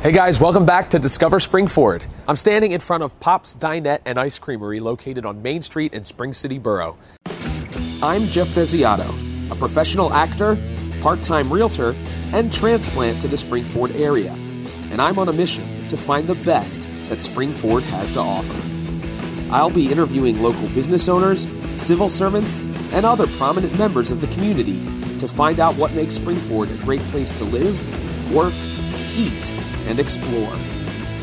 Hey guys, welcome back to Discover Springford. I'm standing in front of Pop's Dinette and Ice Creamery located on Main Street in Spring City Borough. I'm Jeff Desiato, a professional actor, part time realtor, and transplant to the Springford area. And I'm on a mission to find the best that Springford has to offer. I'll be interviewing local business owners, civil servants, and other prominent members of the community to find out what makes Springford a great place to live, work, eat, and explore.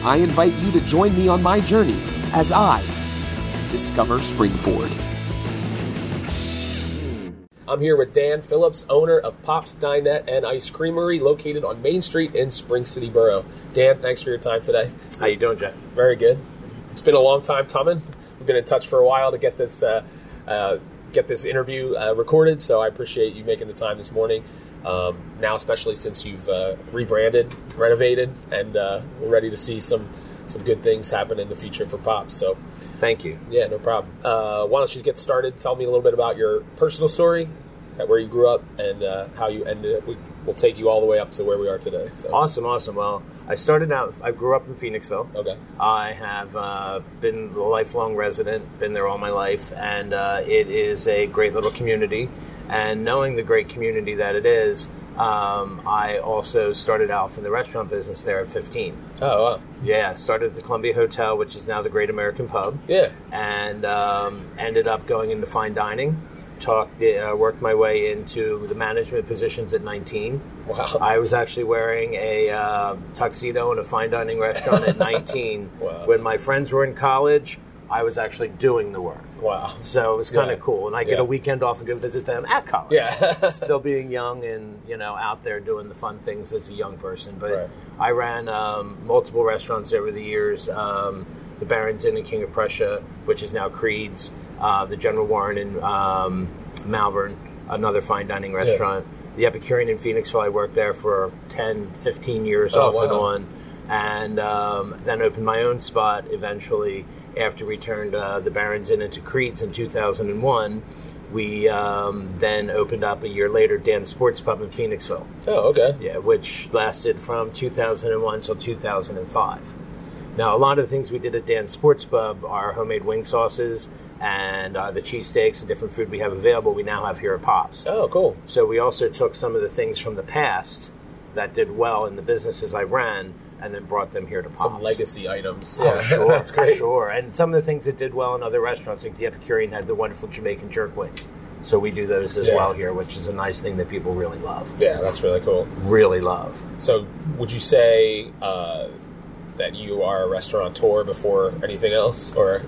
I invite you to join me on my journey as I discover Springford. I'm here with Dan Phillips, owner of Pop's Dinette and Ice Creamery, located on Main Street in Spring City Borough. Dan, thanks for your time today. How you doing, Jeff? Very good. It's been a long time coming. We've been in touch for a while to get this uh, uh, get this interview uh, recorded, so I appreciate you making the time this morning. Um, now, especially since you've uh, rebranded, renovated, and uh, we're ready to see some some good things happen in the future for Pops. So, Thank you. yeah, no problem. Uh, why don't you get started? Tell me a little bit about your personal story, where you grew up, and uh, how you ended. up. We, we'll take you all the way up to where we are today. So, Awesome, awesome. Well, I started out. I grew up in Phoenixville. okay, I have uh, been a lifelong resident, been there all my life, and uh, it is a great little community. And knowing the great community that it is, um, I also started out in the restaurant business there at 15. oh wow, Yeah, started at the Columbia Hotel, which is now the Great American Pub. yeah, and um, ended up going into fine dining. Talked, uh, worked my way into the management positions at 19. wow, I was actually wearing a uh, tuxedo in a fine dining restaurant at 19. Wow. When my friends were in college, I was actually doing the work. wow, So it was kind of Yeah. cool, and I get Yeah. a weekend off and go visit them at college. yeah, Still being young and you know out there doing the fun things as a young person, but Right. I ran um, multiple restaurants over the years. Um, the Barons Inn in King of Prussia, which is now Creed's, uh, the General Warren in um, Malvern, another fine dining restaurant. The Epicurean in Phoenixville, I worked there for 10, 15 years Oh, off and on and um, then opened my own spot eventually after we turned uh, the Barons Inn into Creed's in 2001. We um, then opened up a year later Dan's Sports Pub in Phoenixville, oh okay, yeah, which lasted from 2001 till 2005. Now, a lot of the things we did at Dan's Sports Pub are homemade wing sauces and uh, the cheesesteaks and different food we have available. We now have here at Pops. oh cool, So we also took some of the things from the past that did well in the businesses I ran and then brought them here to Pops. some legacy items. Oh, sure, that's great. Sure, and some of the things that did well in other restaurants, like the Epicurean had the wonderful Jamaican jerk wings. So we do those as Yeah. well here, which is a nice thing that people really love. Yeah, that's really cool. Really love. So, would you say uh, that you are a restaurateur before anything else, or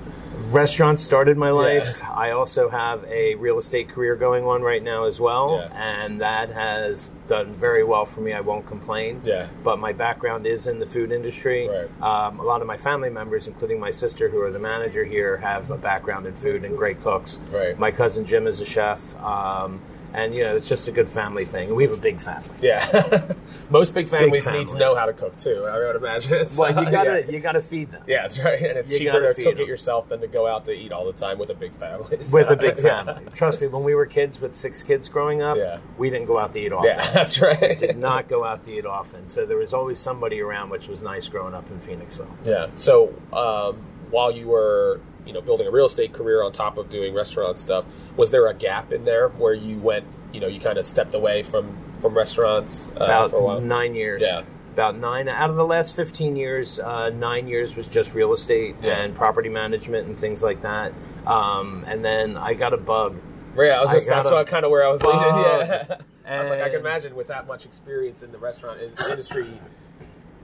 Restaurants started my life. Yeah. I also have a real estate career going on right now as well, Yeah. and that has done very well for me. I won't complain. Yeah. But my background is in the food industry. Right. Um, a lot of my family members, including my sister, who are the manager here, have a background in food and great cooks. Right. My cousin Jim is a chef, um, and you know it's just a good family thing. We have a big family. yeah? Most big families family. need to know how to cook too. I would imagine. It's, Well, you gotta yeah. you gotta feed them. Yeah, that's right. And it's You cheaper to cook it yourself than to go out to eat all the time with a big family. So, With a big yeah. family. Trust me, when we were kids with six kids growing up, Yeah. we didn't go out to eat often. Yeah, that's right. did not go out to eat often. So there was always somebody around, which was nice growing up in Phoenixville. Yeah. So um, while you were, you know, building a real estate career on top of doing restaurant stuff, was there a gap in there where you went, you know, you kind of stepped away from from restaurants uh, About for a while? nine years. Yeah. About nine out of the last fifteen years, uh, nine years was just real estate Yeah. and property management and things like that. Um, and then I got a bug. Yeah, I was just got that's what kind of where I was leading. Yeah. Like I can imagine with that much experience in the restaurant industry,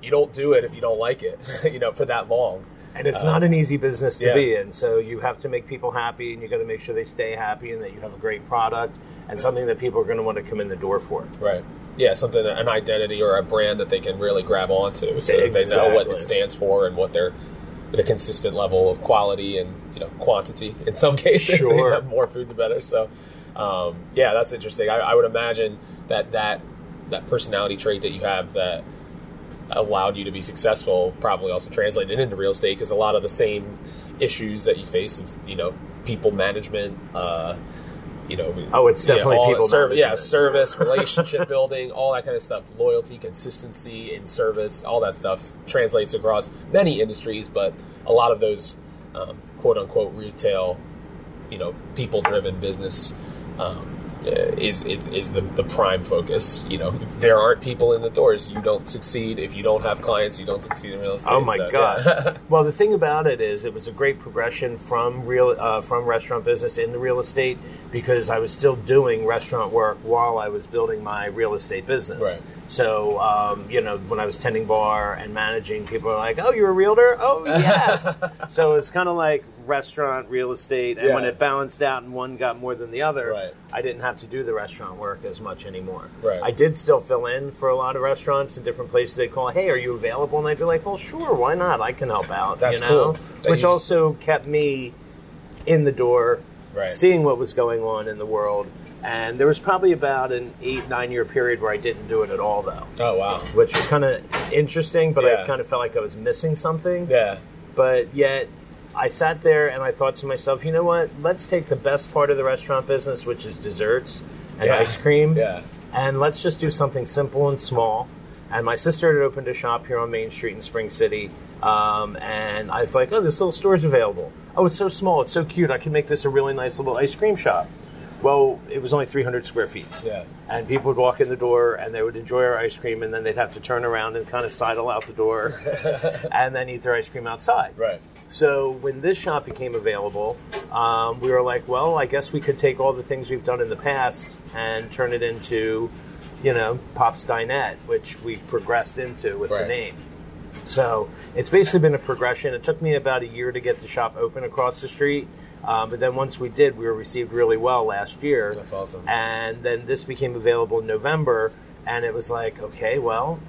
you don't do it if you don't like it. you know, for that long. And it's not an easy business to yeah. be in. So you have to make people happy, and you got to make sure they stay happy, and that you have a great product and something that people are going to want to come in the door for. Right. Yeah, something an identity or a brand that they can really grab onto, so that they know what it stands for and what their the consistent level of quality and you know quantity. In some cases, you Sure. know, more food the better. So, um, yeah, that's interesting. I, I would imagine that that that personality trait that you have that allowed you to be successful probably also translated into real estate because a lot of the same issues that you face of you know people management uh, you know, Oh, it's definitely all people serv- yeah, service, relationship building, all that kind of stuff, loyalty, consistency in service, all that stuff translates across many industries, but a lot of those um, quote unquote retail, you know, people driven business. Um, is, is is the, the prime focus. You know, if there aren't people in the doors, you don't succeed. If you don't have clients, you don't succeed in real estate. Oh my So, god! yeah. well, the thing about it is, it was a great progression from real uh, from restaurant business into real estate because I was still doing restaurant work while I was building my real estate business. Right. So, um, you know, when I was tending bar and managing, people are like, "Oh, you're a realtor? Oh, yes." so it's kind of like restaurant, real estate, and when it balanced out and one got more than the other, Right. I didn't have to do the restaurant work as much anymore. Right. I did still fill in for a lot of restaurants and different places. They'd call, "Hey, are you available?" And I'd be like, "Well, sure, why not? I can help out." That's you know? cool. Which also kept me in the door, Right. seeing what was going on in the world. And there was probably about an eight, nine year period where I didn't do it at all, though, Oh wow. which was kind of interesting. But Yeah. I kind of felt like I was missing something Yeah. but yet I sat there and I thought to myself, you know what? Let's take the best part of the restaurant business, which is desserts and Yeah. ice cream, Yeah. and let's just do something simple and small. And my sister had opened a shop here on Main Street in Spring City, um, and I was like, "Oh, this little store's available. Oh, it's so small, it's so cute. I can make this a really nice little ice cream shop." Well, it was only 300 square feet Yeah. and people would walk in the door and they would enjoy our ice cream and then they'd have to turn around and kind of sidle out the door and then eat their ice cream outside Right. so when this shop became available um, we were like well i guess we could take all the things we've done in the past and turn it into you know pop's dinette which we progressed into with the Right. name so it's basically been a progression. It took me about a year to get the shop open across the street. Um, but then once we did, we were received really well last year. That's awesome. And then this became available in November, and it was like, okay, well,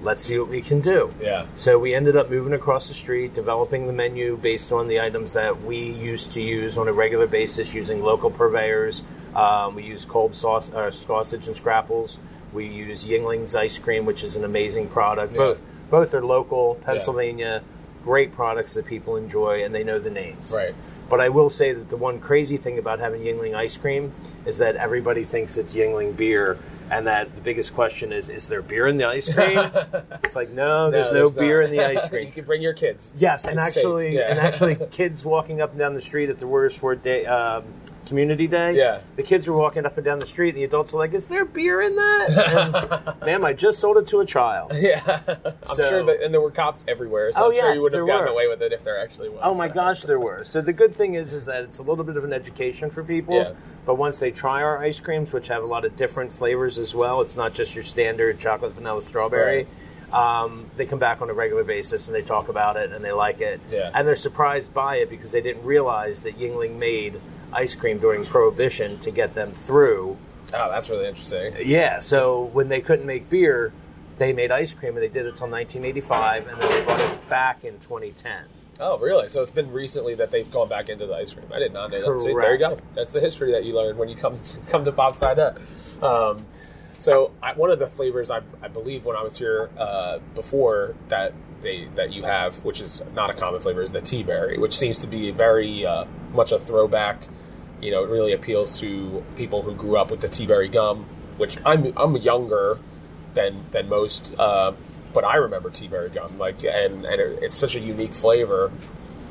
let's see what we can do. Yeah. So we ended up moving across the street, developing the menu based on the items that we used to use on a regular basis, using local purveyors. Um, we use cold sauce, uh, sausage and scrapples. We use Yuengling's ice cream, which is an amazing product. Yeah. Both both are local, Pennsylvania, great products that people enjoy, and they know the names. Right. But I will say that the one crazy thing about having Yuengling ice cream is that everybody thinks it's Yuengling beer, and that the biggest question is: Is there beer in the ice cream? it's like no, there's no, beer not. in the ice cream. you can bring your kids. Yes, and It's actually, yeah. and actually, kids walking up and down the street at the Royersford Day um, Community Day. Yeah. the kids were walking up and down the street, and the adults are like, "Is there beer in that?" And, Ma'am, I just sold it to a child. Yeah, I'm So- sure that, and there were cops everywhere, so Oh, I'm sure yes, you would have gotten were. away with it if there actually was. Oh my gosh, there were. So the good thing is, is that it's a little bit of an education for people. Yeah. But once they try our ice creams, which have a lot of different flavors as well, it's not just your standard chocolate, vanilla, strawberry. Um, they come back on a regular basis and they talk about it and they like it. Yeah. And they're surprised by it because they didn't realize that Yuengling made ice cream during Prohibition to get them through. Oh, that's really interesting. Yeah. So when they couldn't make beer, they made ice cream and they did it until 1985 and then they brought it back in 2010. Oh, really? So it's been recently that they've gone back into the ice cream. I did not know that. See, there you go. That's the history that you learn when you come to, come to Pop's Dinette. Um, so I, one of the flavors I, I believe when I was here uh, before that they that you have, which is not a common flavor, is the tea berry, which seems to be very uh, much a throwback. You know, it really appeals to people who grew up with the tea berry gum, which I'm I'm younger than than most, uh, but I remember tea berry gum like, and and it, it's such a unique flavor.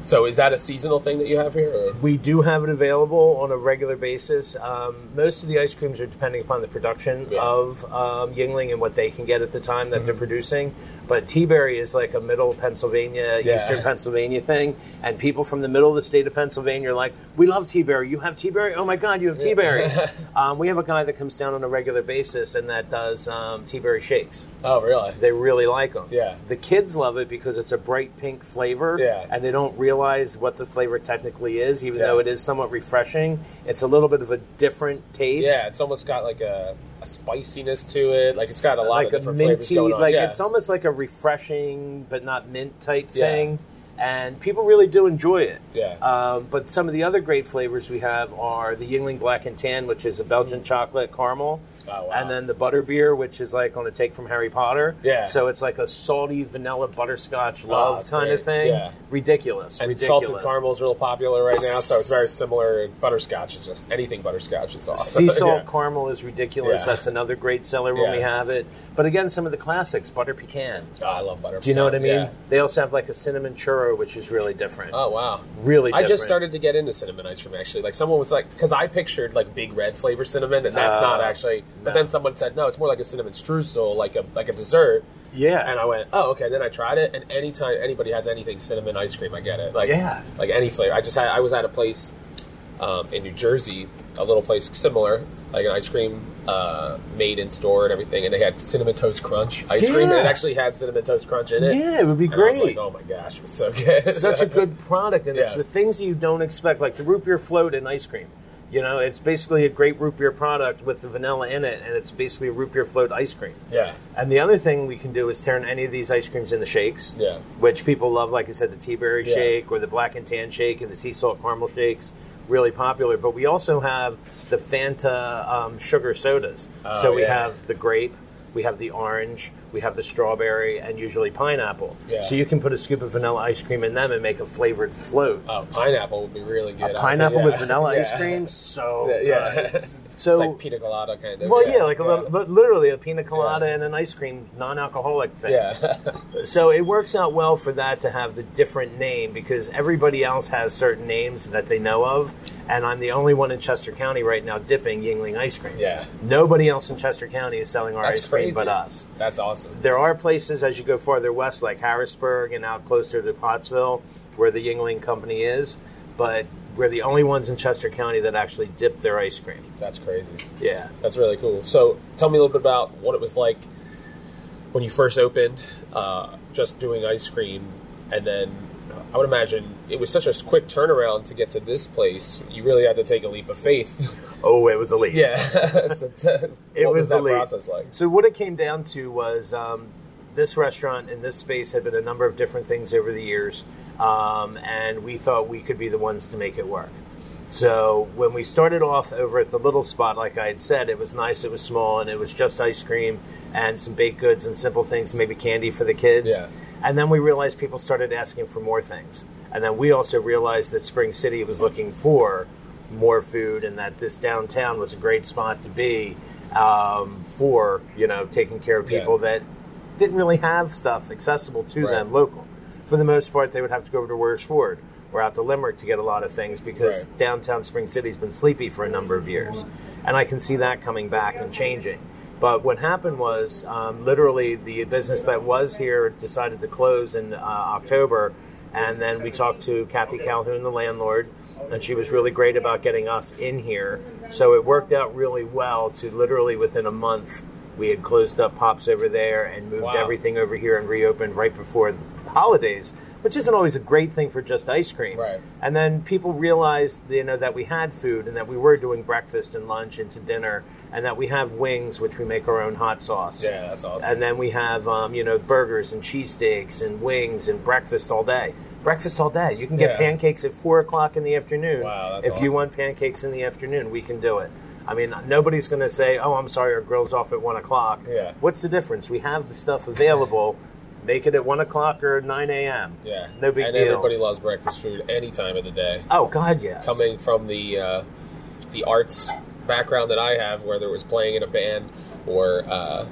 So is that a seasonal thing that you have here? Or? We do have it available on a regular basis. Um, most of the ice creams are depending upon the production Yeah. of um, Yuengling and what they can get at the time that they're producing. But T-Berry is like a middle Pennsylvania, Yeah. eastern Pennsylvania thing. And people from the middle of the state of Pennsylvania are like, we love T-Berry. You have T-Berry? Oh my God, you have T-Berry. um, we have a guy that comes down on a regular basis and that does um, T-Berry shakes. Oh, really? They really like them. Yeah. The kids love it because it's a bright pink flavor. Yeah. And they don't realize what the flavor technically is, even Yeah. though it is somewhat refreshing. It's a little bit of a different taste. Yeah, it's almost got like a, a spiciness to it. Like it's got a lot Like of different flavors minty, going on. like yeah. it's almost like a refreshing but not mint type Yeah. thing. And people really do enjoy it. Yeah. Um, but some of the other great flavors we have are the Yuengling Black and Tan, which is a Belgian chocolate caramel. Oh, wow. And then the butter beer, which is like on a take from Harry Potter. Yeah. So it's like a salty vanilla butterscotch Oh, love it's kind great. of thing. Yeah. Ridiculous. And ridiculous. salted caramel is real popular right now, so it's very similar. Butterscotch is just anything butterscotch is awesome. Sea salt Yeah. caramel is ridiculous. Yeah. That's another great seller when we have it. But again, some of the classics, butter pecan. Oh, I love butter. Pecan. Do you know what I mean? Yeah. They also have like a cinnamon churro, which is really different. Oh wow, Really I just started to get into cinnamon ice cream actually. Like someone was like, because I pictured like big red flavor cinnamon, and that's Uh, not actually. But no. then someone said, no, it's more like a cinnamon streusel, like a like a dessert. Yeah. And I went, oh okay. Then I tried it, and anytime anybody has anything cinnamon ice cream, I get it. Like Yeah. like any flavor. I just had I was at a place um, in New Jersey, a little place similar, like an ice cream uh, made in store and everything, and they had cinnamon toast crunch ice cream, and it actually had cinnamon toast crunch in it. Yeah, it would be And I was great. like, oh my gosh, it was so good. Such a good product, and it's the things you don't expect, like the root beer float and ice cream. You know, it's basically a great root beer product with the vanilla in it, and it's basically a root beer float ice cream. yeah. And the other thing we can do is turn any of these ice creams into shakes. Yeah. Which people love, like I said, the tea berry Yeah. shake or the black and tan shake and the sea salt caramel shakes, really popular. But we also have the Fanta um, sugar sodas. Oh, so we yeah. have the grape, we have the orange, we have the strawberry, and usually pineapple. Yeah. So you can put a scoop of vanilla ice cream in them and make a flavored float. Oh, pineapple would be really good. A pineapple Yeah. with vanilla ice cream, so Yeah, yeah. good. it's So like pina colada kind of. well, yeah, like a little, but literally a pina colada Yeah. and an ice cream, non-alcoholic thing. Yeah, So it works out well for that to have the different name because everybody else has certain names that they know of, and I'm the only one in Chester County right now dipping Yuengling ice cream. Yeah. Nobody else in Chester County is selling our that's ice cream but us. That's awesome. There are places as you go farther west, like Harrisburg and out closer to Pottsville, where the Yuengling company is, but we're the only ones in Chester County that actually dip their ice cream. That's crazy. Yeah. That's really cool. So, tell me a little bit about what it was like when you first opened, uh, just doing ice cream, and then I would imagine it was such a quick turnaround to get to this place. You really had to take a leap of faith. Oh, it was a leap. yeah. so t- It what was was that a leap. process like? So what it came down to was um, this restaurant in this space had been a number of different things over the years, um, and we thought we could be the ones to make it work. So when we started off over at the little spot, like I had said, it was nice, it was small, and it was just ice cream and some baked goods and simple things, maybe candy for the kids. Yeah. And then we realized people started asking for more things. And then we also realized that Spring City was looking for more food and that this downtown was a great spot to be um, for, you know, taking care of Yeah. people that didn't really have stuff accessible to Right. them local. For the most part, they would have to go over to Royersford or out to Limerick to get a lot of things because Right. downtown Spring City's been sleepy for a number of years. And I can see that coming back and changing. But what happened was um, literally the business that was here decided to close in uh, October. And then we talked to Kathy Calhoun, the landlord, and she was really great about getting us in here. So it worked out really well to literally within a month, we had closed up Pops over there and moved Wow. everything over here and reopened right before the holidays, which isn't always a great thing for just ice cream. Right. And then people realized, you know, that we had food and that we were doing breakfast and lunch into dinner, and that we have wings, which we make our own hot sauce. Yeah, that's awesome. And then we have, um, you know, burgers and cheesesteaks and wings and breakfast all day. Breakfast all day. You can get Yeah. pancakes at four o'clock in the afternoon. Wow, that's awesome. if you want pancakes in the afternoon, we can do it. I mean, nobody's going to say, "Oh, I'm sorry, our grill's off at one o'clock." Yeah. What's the difference? We have the stuff available. Make it at one o'clock or nine a.m. yeah, No big and deal. everybody loves breakfast food any time of the day. Oh God, yes. coming from the uh, the arts background that I have, whether it was playing in a band or uh,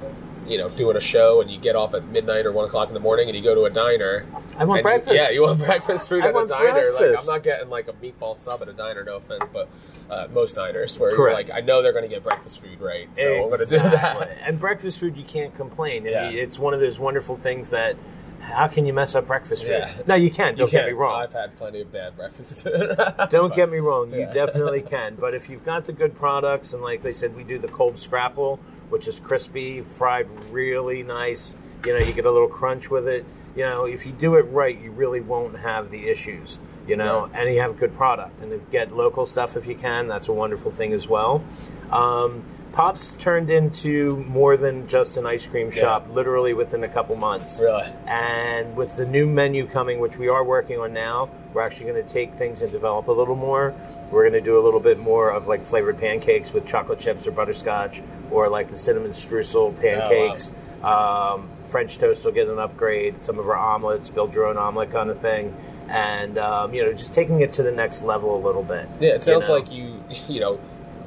you know doing a show, and you get off at midnight or one o'clock in the morning, and you go to a diner. I want and you- breakfast. yeah, you want breakfast food I at a diner. Like breakfast. I'm not getting like a meatball sub at a diner, no offense, but uh, most diners where you're Correct. like, I know they're going to get breakfast food, right? So I'm going to do that. And breakfast food, you can't complain. Yeah. It's one of those wonderful things that. How can you mess up breakfast food? Yeah. No, you can. Don't You get me can. wrong. I've had plenty of bad breakfast food. Don't get me wrong, you Yeah. definitely can. But if you've got the good products, and like they said, we do the cold scrapple, which is crispy, fried really nice. You know, you get a little crunch with it. You know, if you do it right, you really won't have the issues. You know, Yeah. and you have a good product. And if, get local stuff if you can. That's a wonderful thing as well. Um, Pops turned into more than just an ice cream shop, literally within a couple months. Really? And with the new menu coming, which we are working on now, we're actually going to take things and develop a little more. We're going to do a little bit more of like flavored pancakes with chocolate chips or butterscotch, or like the cinnamon streusel pancakes. Um, French toast will get an upgrade. Some of our omelets, build your own omelet kind of thing, and um, you know, just taking it to the next level a little bit. Yeah, it sounds know? like you, you know,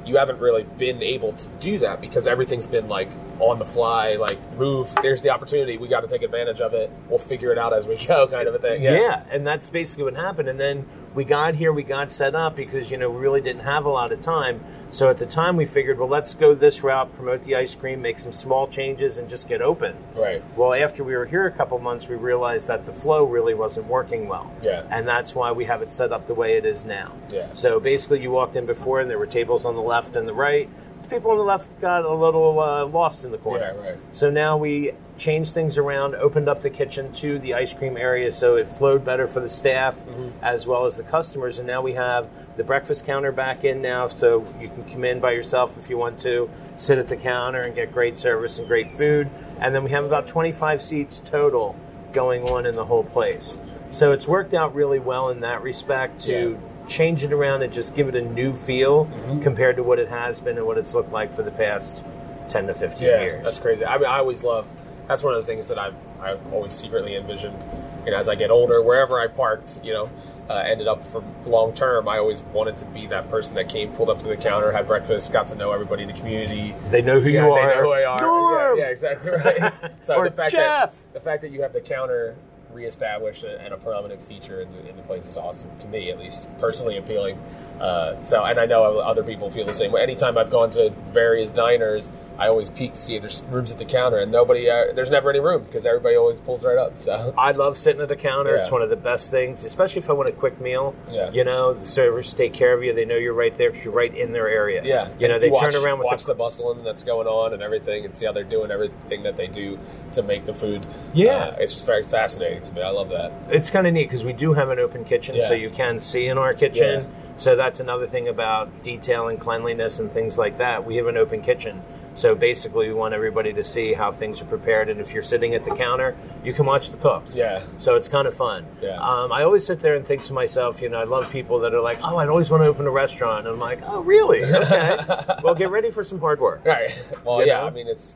you haven't really been able to do that because everything's been like on the fly, like move. There's the opportunity. We got to take advantage of it. We'll figure it out as we go, kind of a thing. Yeah. and that's basically what happened. And then we got here, we got set up because you know we really didn't have a lot of time. So at the time, we figured, well, let's go this route, promote the ice cream, make some small changes, and just get open. Right. Well, after we were here a couple months, we realized that the flow really wasn't working well. Yeah. And that's why we have it set up the way it is now. Yeah. So basically, you walked in before, and there were tables on the left and the right. People on the left got a little uh, lost in the corner. Yeah, right. So now we changed things around, opened up the kitchen to the ice cream area so it flowed better for the staff Mm-hmm. as well as the customers. And now we have the breakfast counter back in now so you can come in by yourself if you want to, sit at the counter and get great service and great food. And then we have about 25 seats total going on in the whole place. So it's worked out really well in that respect to change it around and just give it a new feel Mm-hmm. compared to what it has been and what it's looked like for the past 10 to 15 Yeah, years. that's crazy. I mean, I always love. That's one of the things that I've I've always secretly envisioned. You know, as I get older, wherever I parked, you know, uh, ended up for long term. I always wanted to be that person that came, pulled up to the counter, had breakfast, got to know everybody in the community. They know who yeah, you they are. They know who I are. Norm! Yeah, yeah, exactly right. So Or the fact Jeff! that the fact that you have the counter reestablished and a prominent feature in the, in the place is awesome to me, at least personally appealing. Uh, so, and I know other people feel the same way. Anytime I've gone to various diners, I always peek to see if there's rooms at the counter, and nobody, uh, there's never any room because everybody always pulls right up. So, I love sitting at the counter. It's one of the best things, especially if I want a quick meal. Yeah. You know, the servers take care of you. They know you're right there because you're right in their area. yeah, You know, they watch, turn around with watch the, the, bustling that's going on and everything, and see how they're doing everything that they do to make the food. Yeah. Uh, it's very fascinating to me. I love that. It's kind of neat because we do have an open kitchen, Yeah. so you can see in our kitchen. Yeah. So that's another thing about detail and cleanliness and things like that. We have an open kitchen. So basically, we want everybody to see how things are prepared. And if you're sitting at the counter, you can watch the cooks. Yeah. So it's kind of fun. Yeah. Um, I always sit there and think to myself, you know, I love people that are like, oh, I'd always want to open a restaurant. And I'm like, oh, really? Okay. well, get ready for some hard work. Right. Well, You yeah. know? I mean, it's.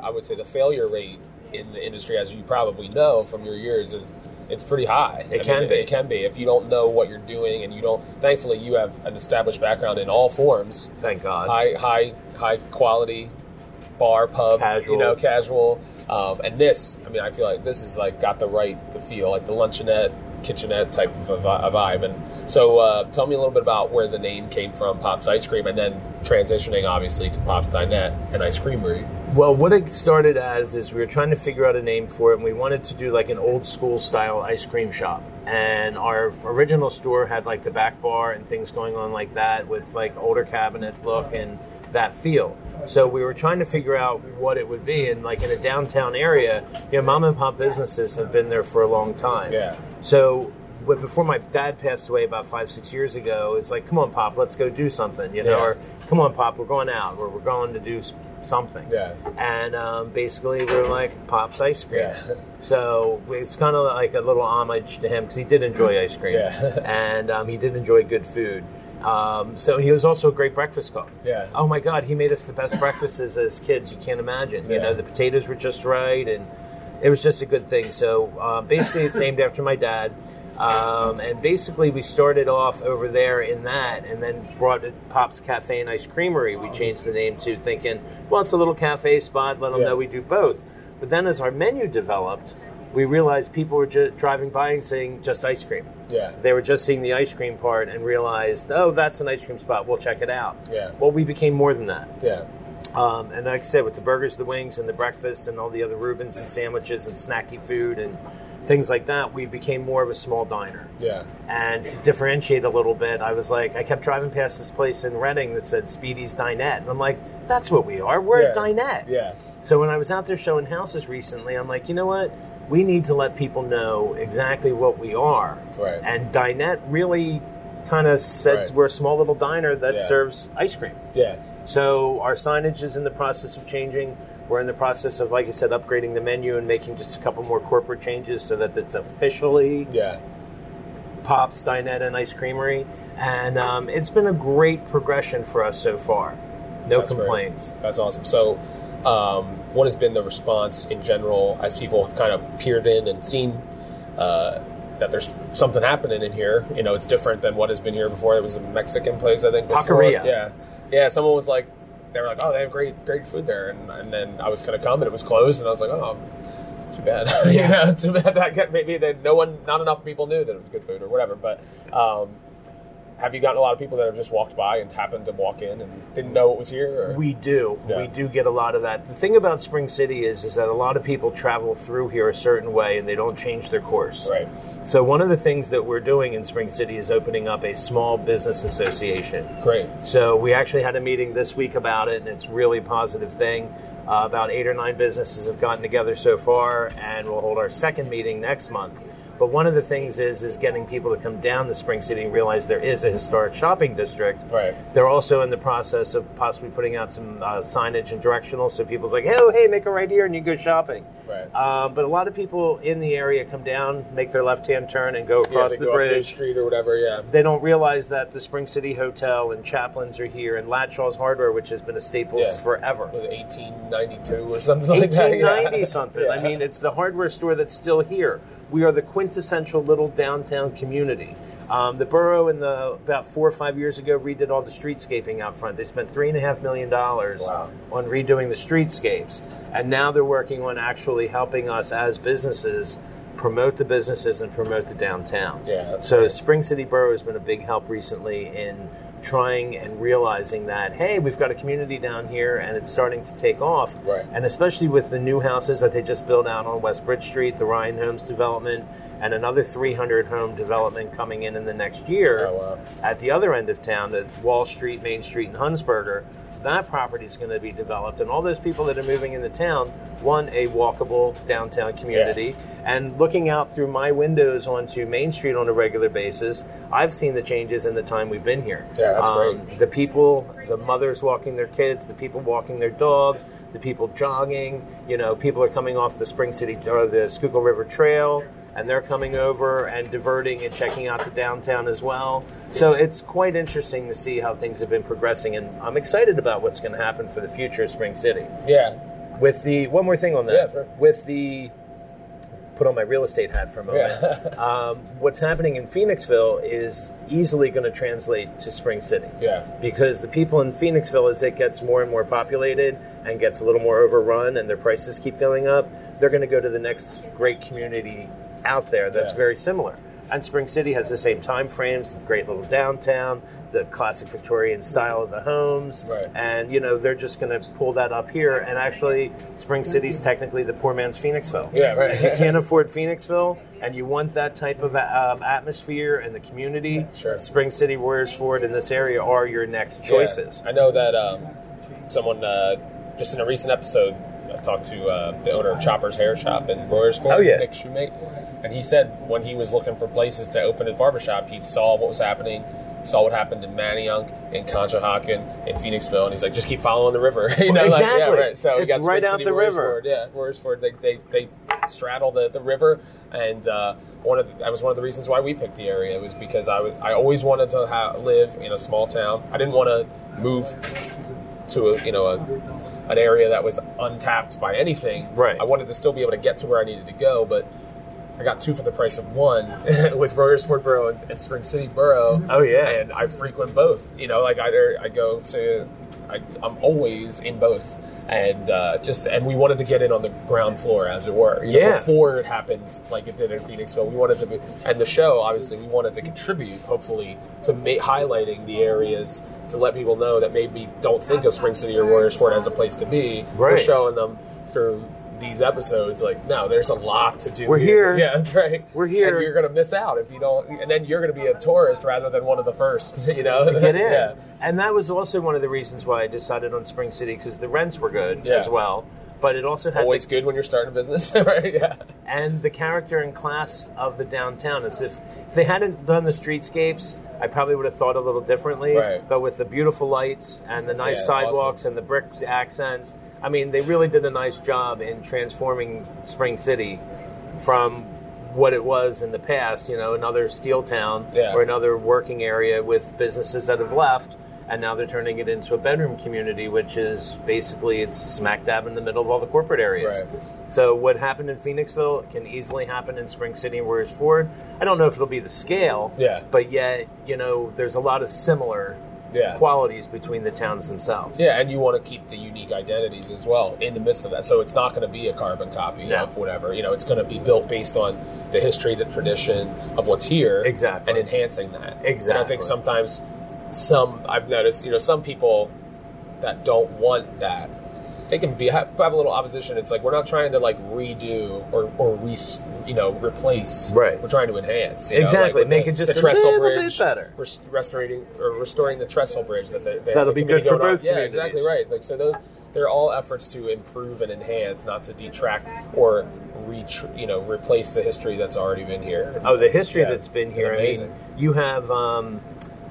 I would say the failure rate in the industry, as you probably know from your years, is it's pretty high. It I can mean, be. It can be if you don't know what you're doing and you don't. Thankfully, you have an established background in all forms. Thank God. High, high, high quality bar, pub, Casual. you know, casual. Um, and this, I mean, I feel like this is like got the right the feel, like the luncheonette, kitchenette type of a, a vibe. And so, uh, tell me a little bit about where the name came from, Pop's Ice Cream, and then transitioning obviously to Pop's Dinette and Ice Creamery. Well, what it started as is we were trying to figure out a name for it, and we wanted to do like an old school style ice cream shop. And our original store had like the back bar and things going on like that with like older cabinet look and that feel. So we were trying to figure out what it would be, and like in a downtown area, you know, mom and pop businesses have been there for a long time. Yeah. So but before my dad passed away about five six years ago, it's like, come on, pop, let's go do something, you know, Yeah. or come on, pop, we're going out, or we're going to do something. Yeah. And um, basically, we're like Pop's ice cream. Yeah. So it's kind of like a little homage to him because he did enjoy ice cream, Yeah. and um, he did enjoy good food. Um, so he was also a great breakfast cook. Yeah. Oh my God, he made us the best breakfasts as kids. You can't imagine. You Yeah. know, the potatoes were just right, and it was just a good thing. So um, basically, it's named after my dad. Um, and basically, we started off over there in that, and then brought it Pop's Cafe and Ice Creamery. We changed the name to thinking, well, it's a little cafe spot. Let them Yeah. know we do both. But then, as our menu developed, we realized people were just driving by and saying just ice cream. Yeah. They were just seeing the ice cream part and realized, oh, that's an ice cream spot. We'll check it out. Yeah. Well, we became more than that. Yeah. Um, and like I said, with the burgers, the wings, and the breakfast, and all the other Reubens and sandwiches and snacky food and things like that, we became more of a small diner. Yeah. And to differentiate a little bit, I was like, I kept driving past this place in Reading that said Speedy's Dinette. And I'm like, that's what we are. We're Yeah. a dinette. Yeah. So when I was out there showing houses recently, I'm like, you know what? We need to let people know exactly what we are. Right. And Dinette really kind of says Right. we're a small little diner that Yeah. serves ice cream. Yeah. So our signage is in the process of changing. We're in the process of, like I said, upgrading the menu and making just a couple more corporate changes so that it's officially Yeah. Pops, Dinette, and Ice Creamery. And um, it's been a great progression for us so far. No That's great. complaints. That's awesome. So, um, what has been the response in general as people have kind of peered in and seen uh, that there's something happening in here? You know, it's different than what has been here before. It was a Mexican place, I think. before. Taqueria. Yeah, yeah. Someone was like, they were like, "Oh, they have great, great food there," and, and then I was going to come, and it was closed, and I was like, "Oh." Too bad, you know. Too bad that got- maybe that no one, not enough people knew that it was good food or whatever. But um, have you gotten a lot of people that have just walked by and happened to walk in and didn't know it was here? Or? We do. Yeah. We do get a lot of that. The thing about Spring City is, is that a lot of people travel through here a certain way and they don't change their course. Right. So one of the things that we're doing in Spring City is opening up a small business association. Great. So we actually had a meeting this week about it, and it's really a positive thing. Uh, about eight or nine businesses have gotten together so far, and we'll hold our second meeting next month. But one of the things is is getting people to come down to Spring City and realize there is a historic shopping district. Right. They're also in the process of possibly putting out some uh, signage and directional, so people's like, "Oh, hey, make a right here and you go shopping." Right. Um, but a lot of people in the area come down, make their left-hand turn, and go Yeah, across they the go bridge Street or whatever. Yeah. they don't realize that the Spring City Hotel and Chaplin's are here, and Latchaw's Hardware, which has been a staple Yeah. forever. Was 1892 or something like that? 1890 something. Yeah. I mean, it's the hardware store that's still here. We are the quintessential little downtown community. Um, the borough, in the about four or five years ago, redid all the streetscaping out front. They spent three and a half million dollars Wow. on redoing the streetscapes, and now they're working on actually helping us as businesses promote the businesses and promote the downtown. Yeah, so great. Spring City Borough has been a big help recently in trying and realizing that hey, we've got a community down here and it's starting to take off. Right. And especially with the new houses that they just built out on West Bridge Street, the Ryan Homes development, and another 300 home development coming in in the next year Oh, wow. at the other end of town, at Wall Street, Main Street, and Hunsberger. That property is going to be developed, and all those people that are moving into town want a walkable downtown community. And looking out through my windows onto Main Street on a regular basis, I've seen the changes in the time we've been here. Yeah, that's Um, great. The people, the mothers walking their kids, the people walking their dogs, the people jogging. You know, people are coming off the Spring City or the Schuylkill River Trail, and they're coming over and diverting and checking out the downtown as well. So it's quite interesting to see how things have been progressing, and I'm excited about what's going to happen for the future of Spring City. Yeah. With the one more thing on that, Yeah, sure. with the put on my real estate hat for a moment. Yeah. um, what's happening in Phoenixville is easily going to translate to Spring City. Yeah. Because the people in Phoenixville, as it gets more and more populated and gets a little more overrun, and their prices keep going up, they're going to go to the next great community out there that's Yeah. very similar. And Spring City has the same time frames, the great little downtown, the classic Victorian style of the homes, Right. and you know they're just going to pull that up here. And actually, Spring City's technically the poor man's Phoenixville. Yeah, right. If you can't afford Phoenixville and you want that type of um, atmosphere and the community, Sure. Spring City, Royersford, in this area are your next choices. Yeah. I know that um, someone uh, just in a recent episode I talked to uh, the owner of Chopper's Hair Shop in Royersford, Oh, yeah. Nick Shoemate, and he said when he was looking for places to open his barbershop, he saw what was happening, saw what happened in Manayunk, in Conshohocken, in Phoenixville, and he's like, just keep following the river. you know, like, yeah, Exactly. right. So It's right out City, the river. Royersford, Yeah, Royersford, they, they, they straddle the, the river, and uh, one of the, that was one of the reasons why we picked the area was because I was I always wanted to ha- live in a small town. I didn't want to move to a you know a, an area that was untapped by anything. Right. I wanted to still be able to get to where I needed to go, but I got two for the price of one with Royersford Borough and, and Spring City Borough. Oh, yeah. and I frequent both. You know, like either I go to, I, I'm always in both. And uh, just and we wanted to get in on the ground floor, as it were. You know, Yeah. before it happened, like it did in Phoenixville, we wanted to be, and the show obviously we wanted to contribute, hopefully, to ma- highlighting the areas to let people know that maybe don't think of Spring City or Royersford as a place to be. We're showing them through these episodes, like, no, there's a lot to do. We're here. Yeah, right. We're here. And you're going to miss out if you don't, and then you're going to be a tourist rather than one of the first, you know? to get in. yeah. And that was also one of the reasons why I decided on Spring City because the rents were good Yeah. as well. But it also had Always the, good when you're starting a business, right? Yeah. and the character and class of the downtown. As if if they hadn't done the streetscapes, I probably would have thought a little differently. Right. But with the beautiful lights and the nice Yeah, sidewalks awesome. and the brick accents, I mean, they really did a nice job in transforming Spring City from what it was in the past. You know, another steel town Yeah. or another working area with businesses that have left. And now they're turning it into a bedroom community, which is basically it's smack dab in the middle of all the corporate areas. Right. So what happened in Phoenixville can easily happen in Spring City and Royersford. I don't know if it'll be the scale, Yeah. but yet you know there's a lot of similar Yeah. qualities between the towns themselves. Yeah, and you want to keep the unique identities as well in the midst of that. So it's not going to be a carbon copy No. of whatever. You know, it's going to be built based on the history, the tradition of what's here, Exactly. and enhancing that. And I think sometimes some I've noticed, you know, some people that don't want that. They can be have, have a little opposition. It's like we're not trying to like redo or or re, you know replace. Right. We're trying to enhance. you know, Exactly. Make the, it just the a trestle bridge better. res- restoring or restoring the trestle bridge that they, they That'll the be good for both Yeah, communities. exactly right. Like so, those they're all efforts to improve and enhance, not to detract or retr- you know replace the history that's already been here. Oh, the history Yeah. that's been here. I Amazing. mean, you have um,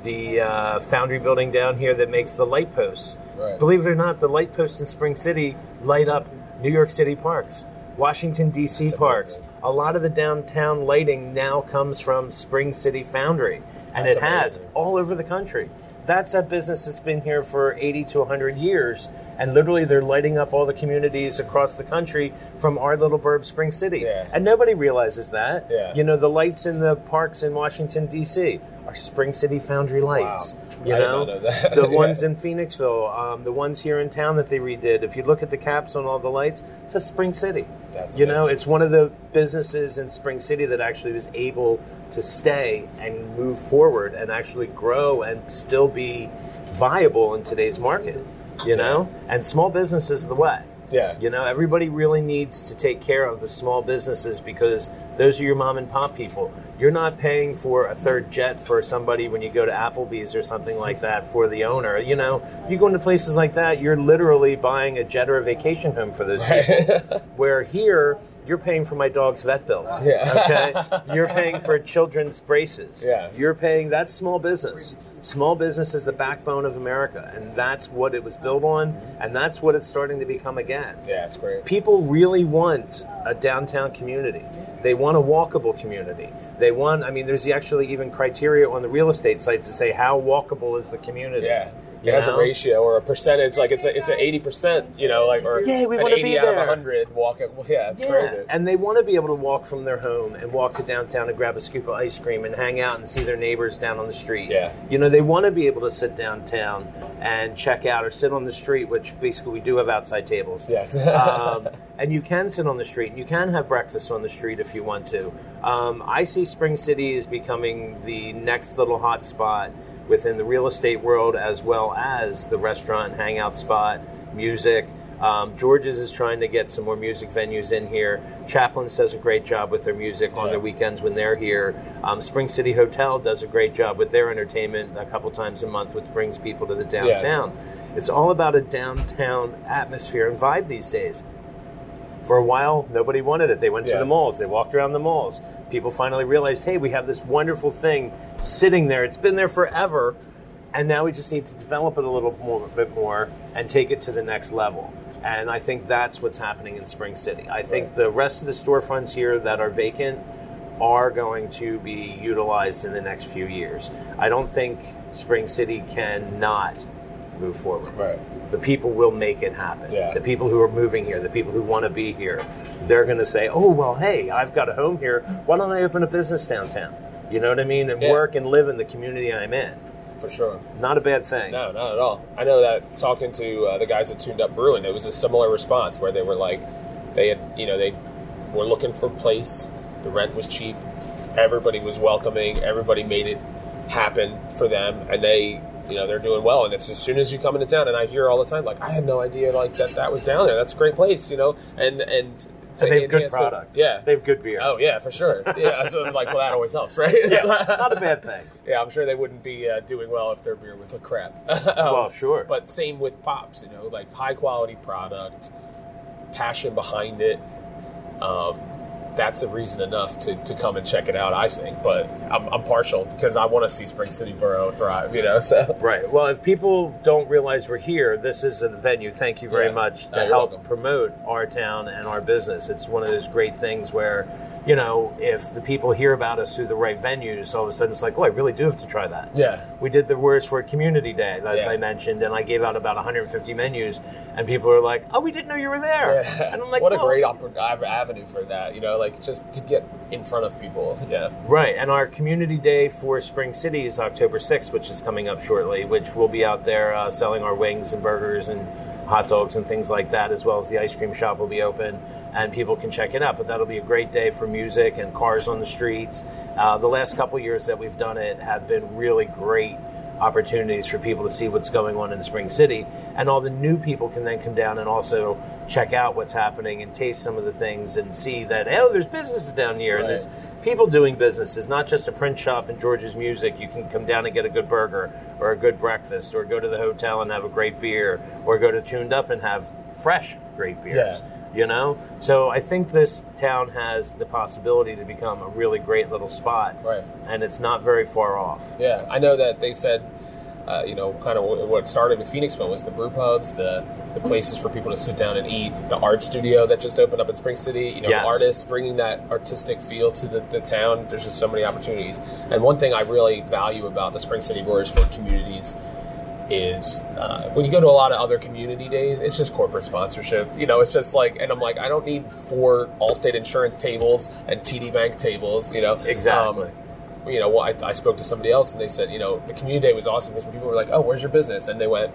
the uh, Foundry building down here that makes the light posts. Right. Believe it or not, the light posts in Spring City light up New York City parks, Washington D.C. That's parks. amazing. A lot of the downtown lighting now comes from Spring City Foundry, and That's it has all over the country. That's a business that's been here for 80 to 100 years, and literally they're lighting up all the communities across the country from our little burb, Spring City. Yeah. And nobody realizes that. Yeah. You know, the lights in the parks in Washington, D.C. are Spring City Foundry lights. Wow. You I know, know that. the Yeah. ones in Phoenixville, um, the ones here in town that they redid. If you look at the caps on all the lights, it says Spring City. That's you know, it's one of the businesses in Spring City that actually was able to stay and move forward and actually grow and still be viable in today's market. You know, and small business is the way. Yeah. You know, everybody really needs to take care of the small businesses because those are your mom and pop people. You're not paying for a third jet for somebody when you go to Applebee's or something like that for the owner. You know, you go into places like that, you're literally buying a jet or a vacation home for those people. Where here, you're paying for my dog's vet bills. Yeah. Okay. You're paying for children's braces. Yeah. You're paying that's small business. Small business is the backbone of America, and that's what it was built on, and that's what it's starting to become again. Yeah, it's great. People really want a downtown community. They want a walkable community. They want, I mean, there's actually even criteria on the real estate sites to say how walkable is the community. Yeah. You It has know? a ratio or a percentage, like it's a it's an eighty percent, you know, like or Yeah, we an wanna eighty be out of there. hundred walk it. Well, yeah, it's Yeah, crazy. and they want to be able to walk from their home and walk to downtown and grab a scoop of ice cream and hang out and see their neighbors down on the street. Yeah. You know, they want to be able to sit downtown and check out or sit on the street, which basically we do have outside tables. Yes. um, and you can sit on the street and you can have breakfast on the street if you want to. Um, I see Spring City is becoming the next little hot spot within the real estate world as well as the restaurant hangout spot, music. Um, George's is trying to get some more music venues in here. Chaplin's does a great job with their music on Yeah. their weekends when they're here. Um, Spring City Hotel does a great job with their entertainment a couple times a month, which brings people to the downtown. It's all about a downtown atmosphere and vibe these days. For a while, nobody wanted it. They went to the malls. They walked around the malls. People finally realized, hey, we have this wonderful thing sitting there. It's been there forever, and now we just need to develop it a little more, bit more and take it to the next level. And I think that's what's happening in Spring City. I think Right. the rest of the storefronts here that are vacant are going to be utilized in the next few years. I don't think Spring City cannot move forward right. The people will make it happen. Yeah. The people who are moving here, the people who want to be here, they're going to say, "Oh, well, hey, I've got a home here. Why don't I open a business downtown?" You know what I mean? And Yeah. work and live in the community I'm in. For sure. Not a bad thing. No, not at all. I know that talking to uh, the guys at Tuned Up Brewing, it was a similar response where they were like, they had, you know, they were looking for a place. The rent was cheap. Everybody was welcoming. Everybody made it happen for them, and they, you know, they're doing well. And it's as soon as you come into town, and I hear all the time, like, I had no idea, like that that was down there. That's a great place, you know, and and. And they have good enhance the- product. yeah, They have good beer. Oh yeah, for sure. Yeah, so I'm like, well, that always helps, right? yeah, not a bad thing. Yeah, I'm sure they wouldn't be uh, doing well if their beer was a crap. Um, Well, sure. But same with pops, you know, like high quality product, passion behind it, um, that's a reason enough to, to come and check it out. I think, but I'm, I'm partial because I want to see Spring City Borough thrive. You know, so Right. Well, if people don't realize we're here, this is a venue. Thank you very Yeah. much to you're help welcome. promote our town and our business. It's one of those great things where, you know, if the people hear about us through the right venues, all of a sudden it's like, oh, I really do have to try that. Yeah. We did the Royersford Community Day, as Yeah. I mentioned, and I gave out about 150 menus, and people were like, oh, we didn't know you were there. Yeah. And I'm like, what a great oppor- avenue for that. You know, like just to get in front of people. Yeah. Right, and our community day for Spring City is October 6th, which is coming up shortly, which we'll be out there uh, selling our wings and burgers and hot dogs and things like that, as well as the ice cream shop will be open and people can check it out. But that'll be a great day for music and cars on the streets. Uh, the last couple years that we've done it have been really great opportunities for people to see what's going on in Spring City, and all the new people can then come down and also check out what's happening and taste some of the things and see that oh, there's businesses down here and there's people doing businesses, not just a print shop and George's Music. You can come down and get a good burger or a good breakfast, or go to the hotel and have a great beer, or go to Tuned Up and have fresh great beers. Yeah. You know, so I think this town has the possibility to become a really great little spot, Right. and it's not very far off. Yeah, I know that they said, uh, you know, kind of what started with Phoenixville was the brew pubs, the the places for people to sit down and eat, the art studio that just opened up in Spring City. You know, Yes. artists bringing that artistic feel to the, the town. There's just so many opportunities. And one thing I really value about the Spring City Brewers for communities is uh, when you go to a lot of other community days, it's just corporate sponsorship. You know, it's just like, and I'm like, I don't need four Allstate insurance tables and TD Bank tables. You know, Exactly. Um, you know, well, I, I spoke to somebody else and they said, you know, the community day was awesome because people were like, oh, where's your business? And they went,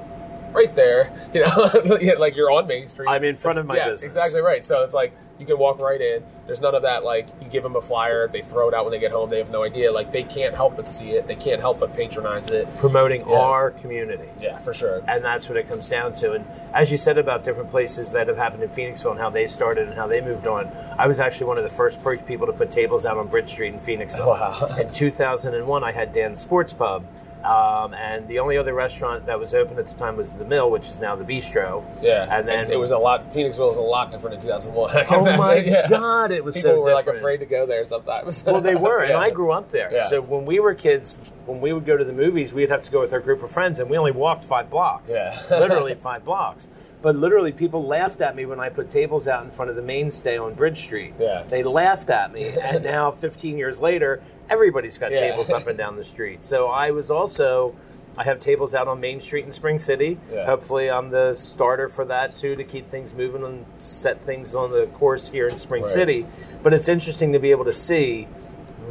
right there. You know, like you're on Main Street. I'm in front of my yeah, business. exactly right. So it's like you can walk right in. There's none of that. Like you give them a flyer, they throw it out when they get home. They have no idea. Like they can't help but see it. They can't help but patronize it. Promoting Yeah. our community. Yeah, for sure. and that's what it comes down to. And as you said about different places that have happened in Phoenixville and how they started and how they moved on, I was actually one of the first people to put tables out on Bridge Street in Phoenixville. Wow. In 2001, I had Dan's Sports Pub. Um, and the only other restaurant that was open at the time was the Mill, which is now the Bistro. Yeah, and then it was a lot. Phoenixville was a lot different in 2001. I can Oh my. Yeah. God, it was People so were like afraid to go there sometimes. well, they were, and Yeah. I grew up there. Yeah. So when we were kids, when we would go to the movies, we'd have to go with our group of friends, and we only walked five blocks. Yeah. literally five blocks. But literally, people laughed at me when I put tables out in front of the mainstay on Bridge Street. Yeah. they laughed at me, and now, 15 years later, everybody's got Yeah. tables up and down the street. So I was also. I have tables out on Main Street in Spring City. Yeah. Hopefully, I'm the starter for that too to keep things moving and set things on the course here in Spring Right. City. But it's interesting to be able to see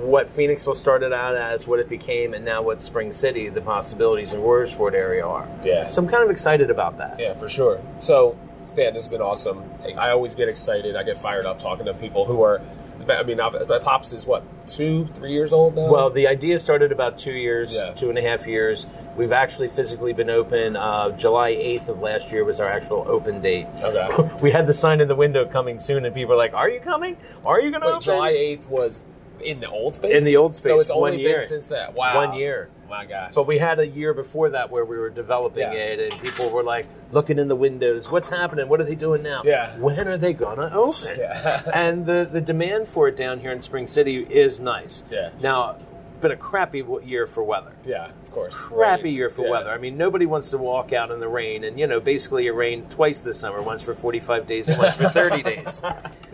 what Phoenixville started out as, what it became, and now what Spring City, the possibilities in Royersford area are. Yeah. So I'm kind of excited about that. Yeah, for sure. So, Dan, this has been awesome. I always get excited. I get fired up talking to people who are. I mean, pops is what two, three years old now. Well, the idea started about two years, Yeah. two and a half years. We've actually physically been open. Uh, July 8th of last year was our actual open date. Okay. we had the sign in the window coming soon, and people were like, "Are you coming? Are you going to open?" July eighth was in the old space. In the old space, So it's only been since that. Wow. One year. My gosh. But we had a year before that where we were developing Yeah. it, and people were like looking in the windows. What's happening? What are they doing now? Yeah. When are they gonna open? Yeah. and the the demand for it down here in Spring City is nice. Yeah. Now, been a crappy year for weather. yeah, of course. Crappy Rain. year for Yeah. weather. I mean, nobody wants to walk out in the rain, and you know, basically it rained twice this summer. Once for forty five days, and once for thirty days.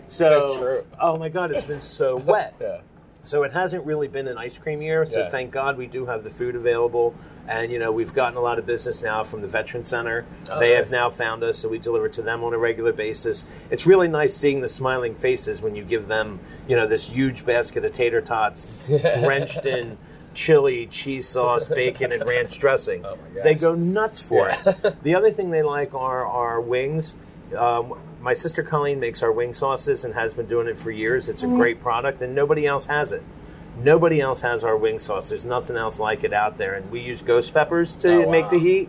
So, So true. oh my God, it's been so wet. Yeah. So it hasn't really been an ice cream year. So Yeah. thank God we do have the food available, and you know we've gotten a lot of business now from the Veteran Center. Oh, they have now found us, so we deliver to them on a regular basis. It's really nice seeing the smiling faces when you give them, you know, this huge basket of tater tots drenched in chili, cheese sauce, bacon, and ranch dressing. Oh they go nuts for Yeah. it. The other thing they like are our wings. Um, my sister Colleen makes our wing sauces and has been doing it for years. It's a great product, and nobody else has it. Nobody else has our wing sauce. There's nothing else like it out there, and we use ghost peppers to Oh, make wow. the heat.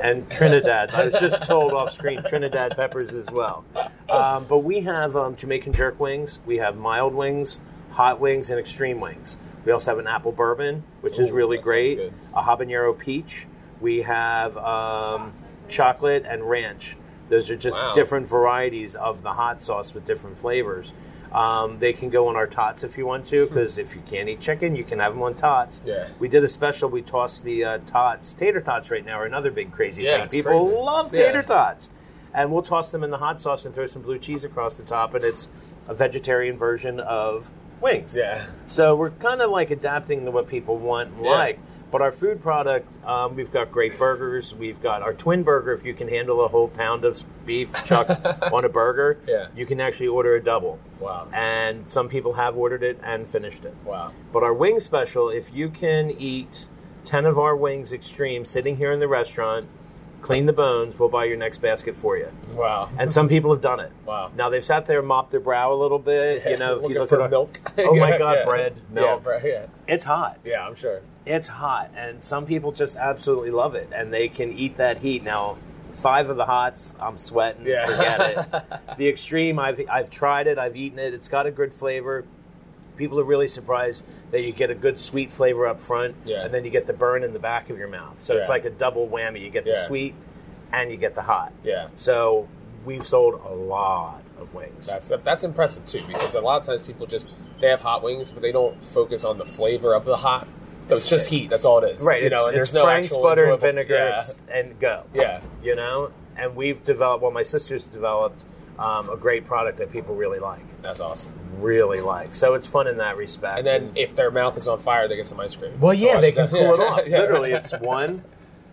And Trinidad. I was just told off screen Trinidad peppers as well. Um, but we have um, Jamaican jerk wings. We have mild wings, hot wings, and extreme wings. We also have an apple bourbon, which is really great. A habanero peach. We have um, chocolate and ranch. Those are just Wow. different varieties of the hot sauce with different flavors. Um, they can go on our tots if you want to, because if you can't eat chicken, you can have them on tots. Yeah. We did a special. We tossed the uh, tots. Tater tots right now are another big crazy Yeah, thing. People crazy. love Yeah. tater tots. And we'll toss them in the hot sauce and throw some blue cheese across the top, and it's a vegetarian version of wings. Yeah. So we're kind of like adapting to what people want and Yeah. like. But our food product, um, we've got great burgers. We've got our twin burger. If you can handle a whole pound of beef chuck on a burger, Yeah. you can actually order a double. Wow. And some people have ordered it and finished it. Wow. But our wing special, if you can eat 10 of our wings extreme sitting here in the restaurant, clean the bones, we'll buy your next basket for you. Wow. And some people have done it. Wow. Now they've sat there and mopped their brow a little bit. You know, if Looking you look for at milk. Oh my God, yeah. bread, Yeah, milk. bread, yeah. It's hot. Yeah, I'm sure. It's hot, and some people just absolutely love it, and they can eat that heat. Now, five of the hots, I'm sweating. Yeah. Forget it. The extreme, I've I've tried it. I've eaten it. It's got a good flavor. People are really surprised that you get a good sweet flavor up front, Yeah. and then you get the burn in the back of your mouth. So it's like a double whammy. You get the Yeah. sweet, and you get the hot. Yeah. So we've sold a lot of wings. That's that's impressive too, because a lot of times people just they have hot wings, but they don't focus on the flavor of the hot. So it's just heat. That's all it is. Right, You know, it's, and it's there's no Frank's butter and vinegar Yeah. and go. Yeah. You know? And we've developed, well, my sister's developed um, a great product that people really like. That's awesome. Really like. So it's fun in that respect. And then if their mouth is on fire, they get some ice cream. well, yeah, they can cool it off. Yeah. Literally, it's one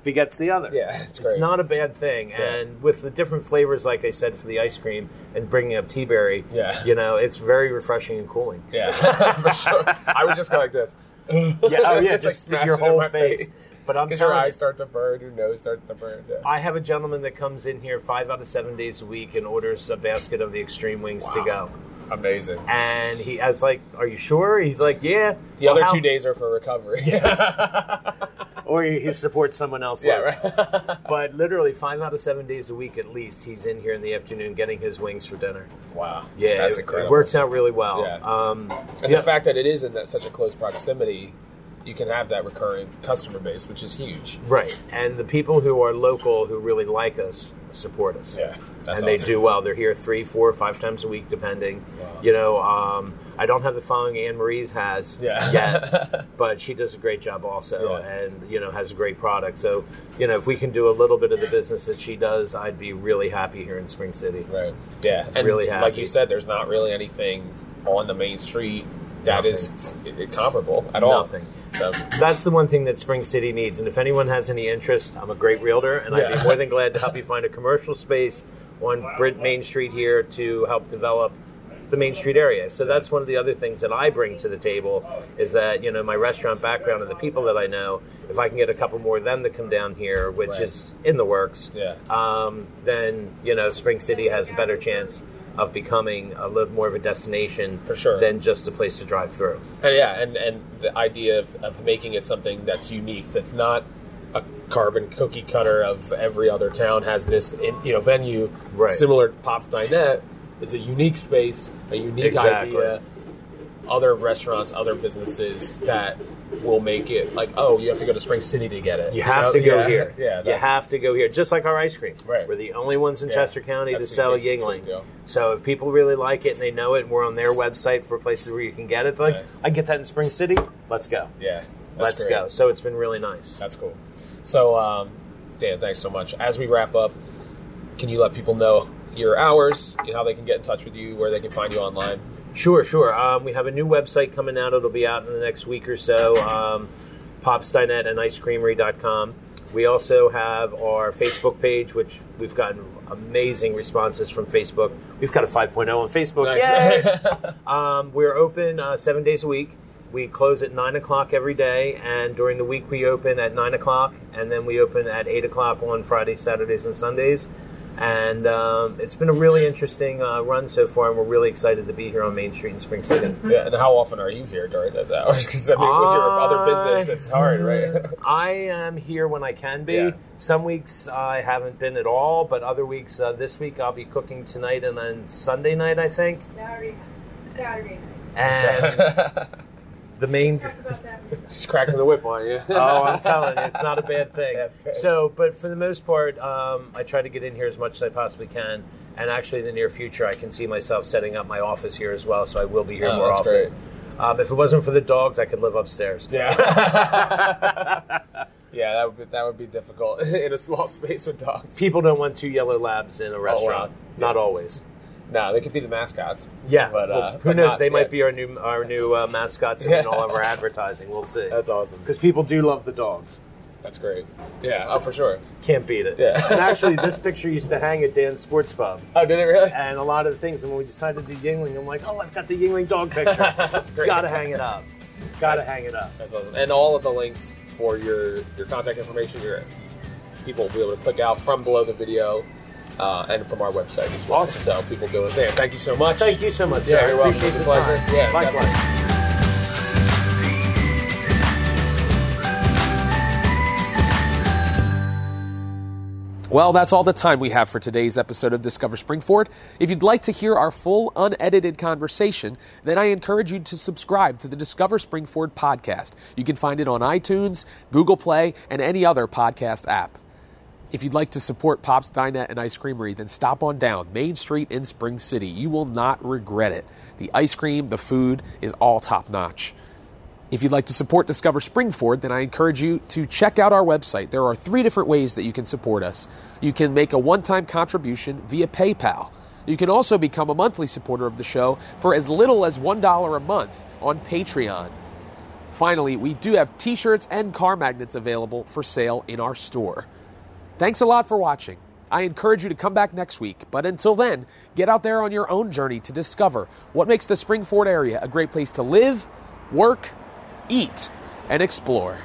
begets the other. Yeah, it's it's not a bad thing. Yeah. And with the different flavors, like I said, for the ice cream and bringing up tea berry, Yeah. you know, it's very refreshing and cooling. Yeah, for sure. I would just go like this. Yeah, oh yeah, like just stick your whole face. face. But I'm your telling you, eyes start to burn, your nose starts to burn. Yeah. I have a gentleman that comes in here five out of seven days a week and orders a basket of the extreme wings to go. Amazing. And he has like, "Are you sure?" He's like, "Yeah." The Well, other how- two days are for recovery. Yeah. or he, he supports someone else. yeah, right. But literally five out of seven days a week at least, he's in here in the afternoon getting his wings for dinner. wow. Yeah, that's it, incredible. it works out really well. Yeah. Um, And yeah, the fact that it is in that such a close proximity, you can have that recurring customer base, which is huge. right, and the people who are local who really like us support us. Yeah, that's and they do well. They're here three, four, five times a week, depending. Wow. You know, um, I don't have the following Anne Marie's has Yeah. yet, but she does a great job also, Yeah. and you know has a great product. So, you know, if we can do a little bit of the business that she does, I'd be really happy here in Spring City. Right. Yeah. And Really happy. like you said, there's not really anything on the main street that is comparable at all. Nothing. So That's the one thing that Spring City needs. And if anyone has any interest, I'm a great realtor, and I'd be more than glad to help you find a commercial space on Brit Main Street here to help develop the Main Street area. So that's one of the other things that I bring to the table is that you know my restaurant background and the people that I know. If I can get a couple more of them to come down here, which Right. is in the works, Yeah. um, then you know Spring City has a better chance of becoming a little more of a destination For sure. than just a place to drive through. and yeah, and and the idea of, of making it something that's unique, that's not a carbon cookie cutter of every other town has this in, you know venue Right. similar to Pop's Dinette is a unique space, a unique Exactly. idea. Other restaurants, other businesses that will make it like, oh, you have to go to Spring City to get it. You have know? to go Yeah, here. Yeah, you have to go here. Just like our ice cream. Right. We're the only ones in Yeah. Chester County to That's the sell Yuengling. deal. So if people really like it and they know it, and we're on their website for places where you can get it, like. I get that in Spring City. Let's go. Yeah, Let's great. go. So it's been really nice. That's cool. So, um, Dan, thanks so much. As we wrap up, can you let people know your hours, you know, how they can get in touch with you, where they can find you online? Sure, sure. Um, we have a new website coming out. It'll be out in the next week or so. Um, Popsdinette and icecreamery.com. We also have our Facebook page, which we've gotten amazing responses from Facebook. We've got a 5.0 on Facebook. Yay! Um, we're open uh, seven days a week. We close at nine o'clock every day, and during the week we open at nine o'clock, and then we open at eight o'clock on Fridays, Saturdays, and Sundays. And um, it's been a really interesting uh, run so far, and we're really excited to be here on Main Street in Spring City. yeah, and how often are you here during those hours? Because I mean, with your other business, it's hard, right? I am here when I can be. Yeah. Some weeks I haven't been at all, but other weeks, uh, this week I'll be cooking tonight and then Sunday night, I think. Saturday, Saturday night. And the main Talk about. Just cracking the whip on you. oh, I'm telling you, it's not a bad thing. That's great. So, but for the most part, um, I try to get in here as much as I possibly can. And actually, in the near future, I can see myself setting up my office here as well. So I will be here Oh, more that's often. great. Um, if it wasn't for the dogs, I could live upstairs. Yeah. yeah, that would be, that would be difficult in a small space with dogs. People don't want two yellow labs in a restaurant. Yeah. Not always. No, they could be the mascots. Yeah, but well, uh, who but knows? they might be our new our new uh, mascots in Yeah. all of our advertising. We'll see. That's awesome. Because people do love the dogs. That's great. Yeah, oh for sure. Can't beat it. Yeah. and actually, this picture used to hang at Dan's Sports Pub. Oh, did it really? And a lot of the things, and when we decided to do Yuengling, I'm like, oh, I've got the Yuengling dog picture. That's great. Gotta hang it up. Gotta hang it up. That's awesome. And all of the links for your your contact information, your people will be able to click out from below the video. Uh, and from our website as well. Awesome. So people go in there. Thank you so much. Thank you so much. Yeah, sir. you're welcome. Appreciate It's the a pleasure. time. Yeah, likewise. Well, that's all the time we have for today's episode of Discover Springford. If you'd like to hear our full, unedited conversation, then I encourage you to subscribe to the Discover Springford podcast. You can find it on iTunes, Google Play, and any other podcast app. If you'd like to support Pop's Dinette and Ice Creamery, then stop on down Main Street in Spring City. You will not regret it. The ice cream, the food is all top notch. If you'd like to support Discover Springford, then I encourage you to check out our website. There are three different ways that you can support us. You can make a one time contribution via PayPal. You can also become a monthly supporter of the show for as little as $1 a month on Patreon. Finally, we do have t shirts and car magnets available for sale in our store. Thanks a lot for watching. I encourage you to come back next week, but until then, get out there on your own journey to discover what makes the Springford area a great place to live, work, eat, and explore.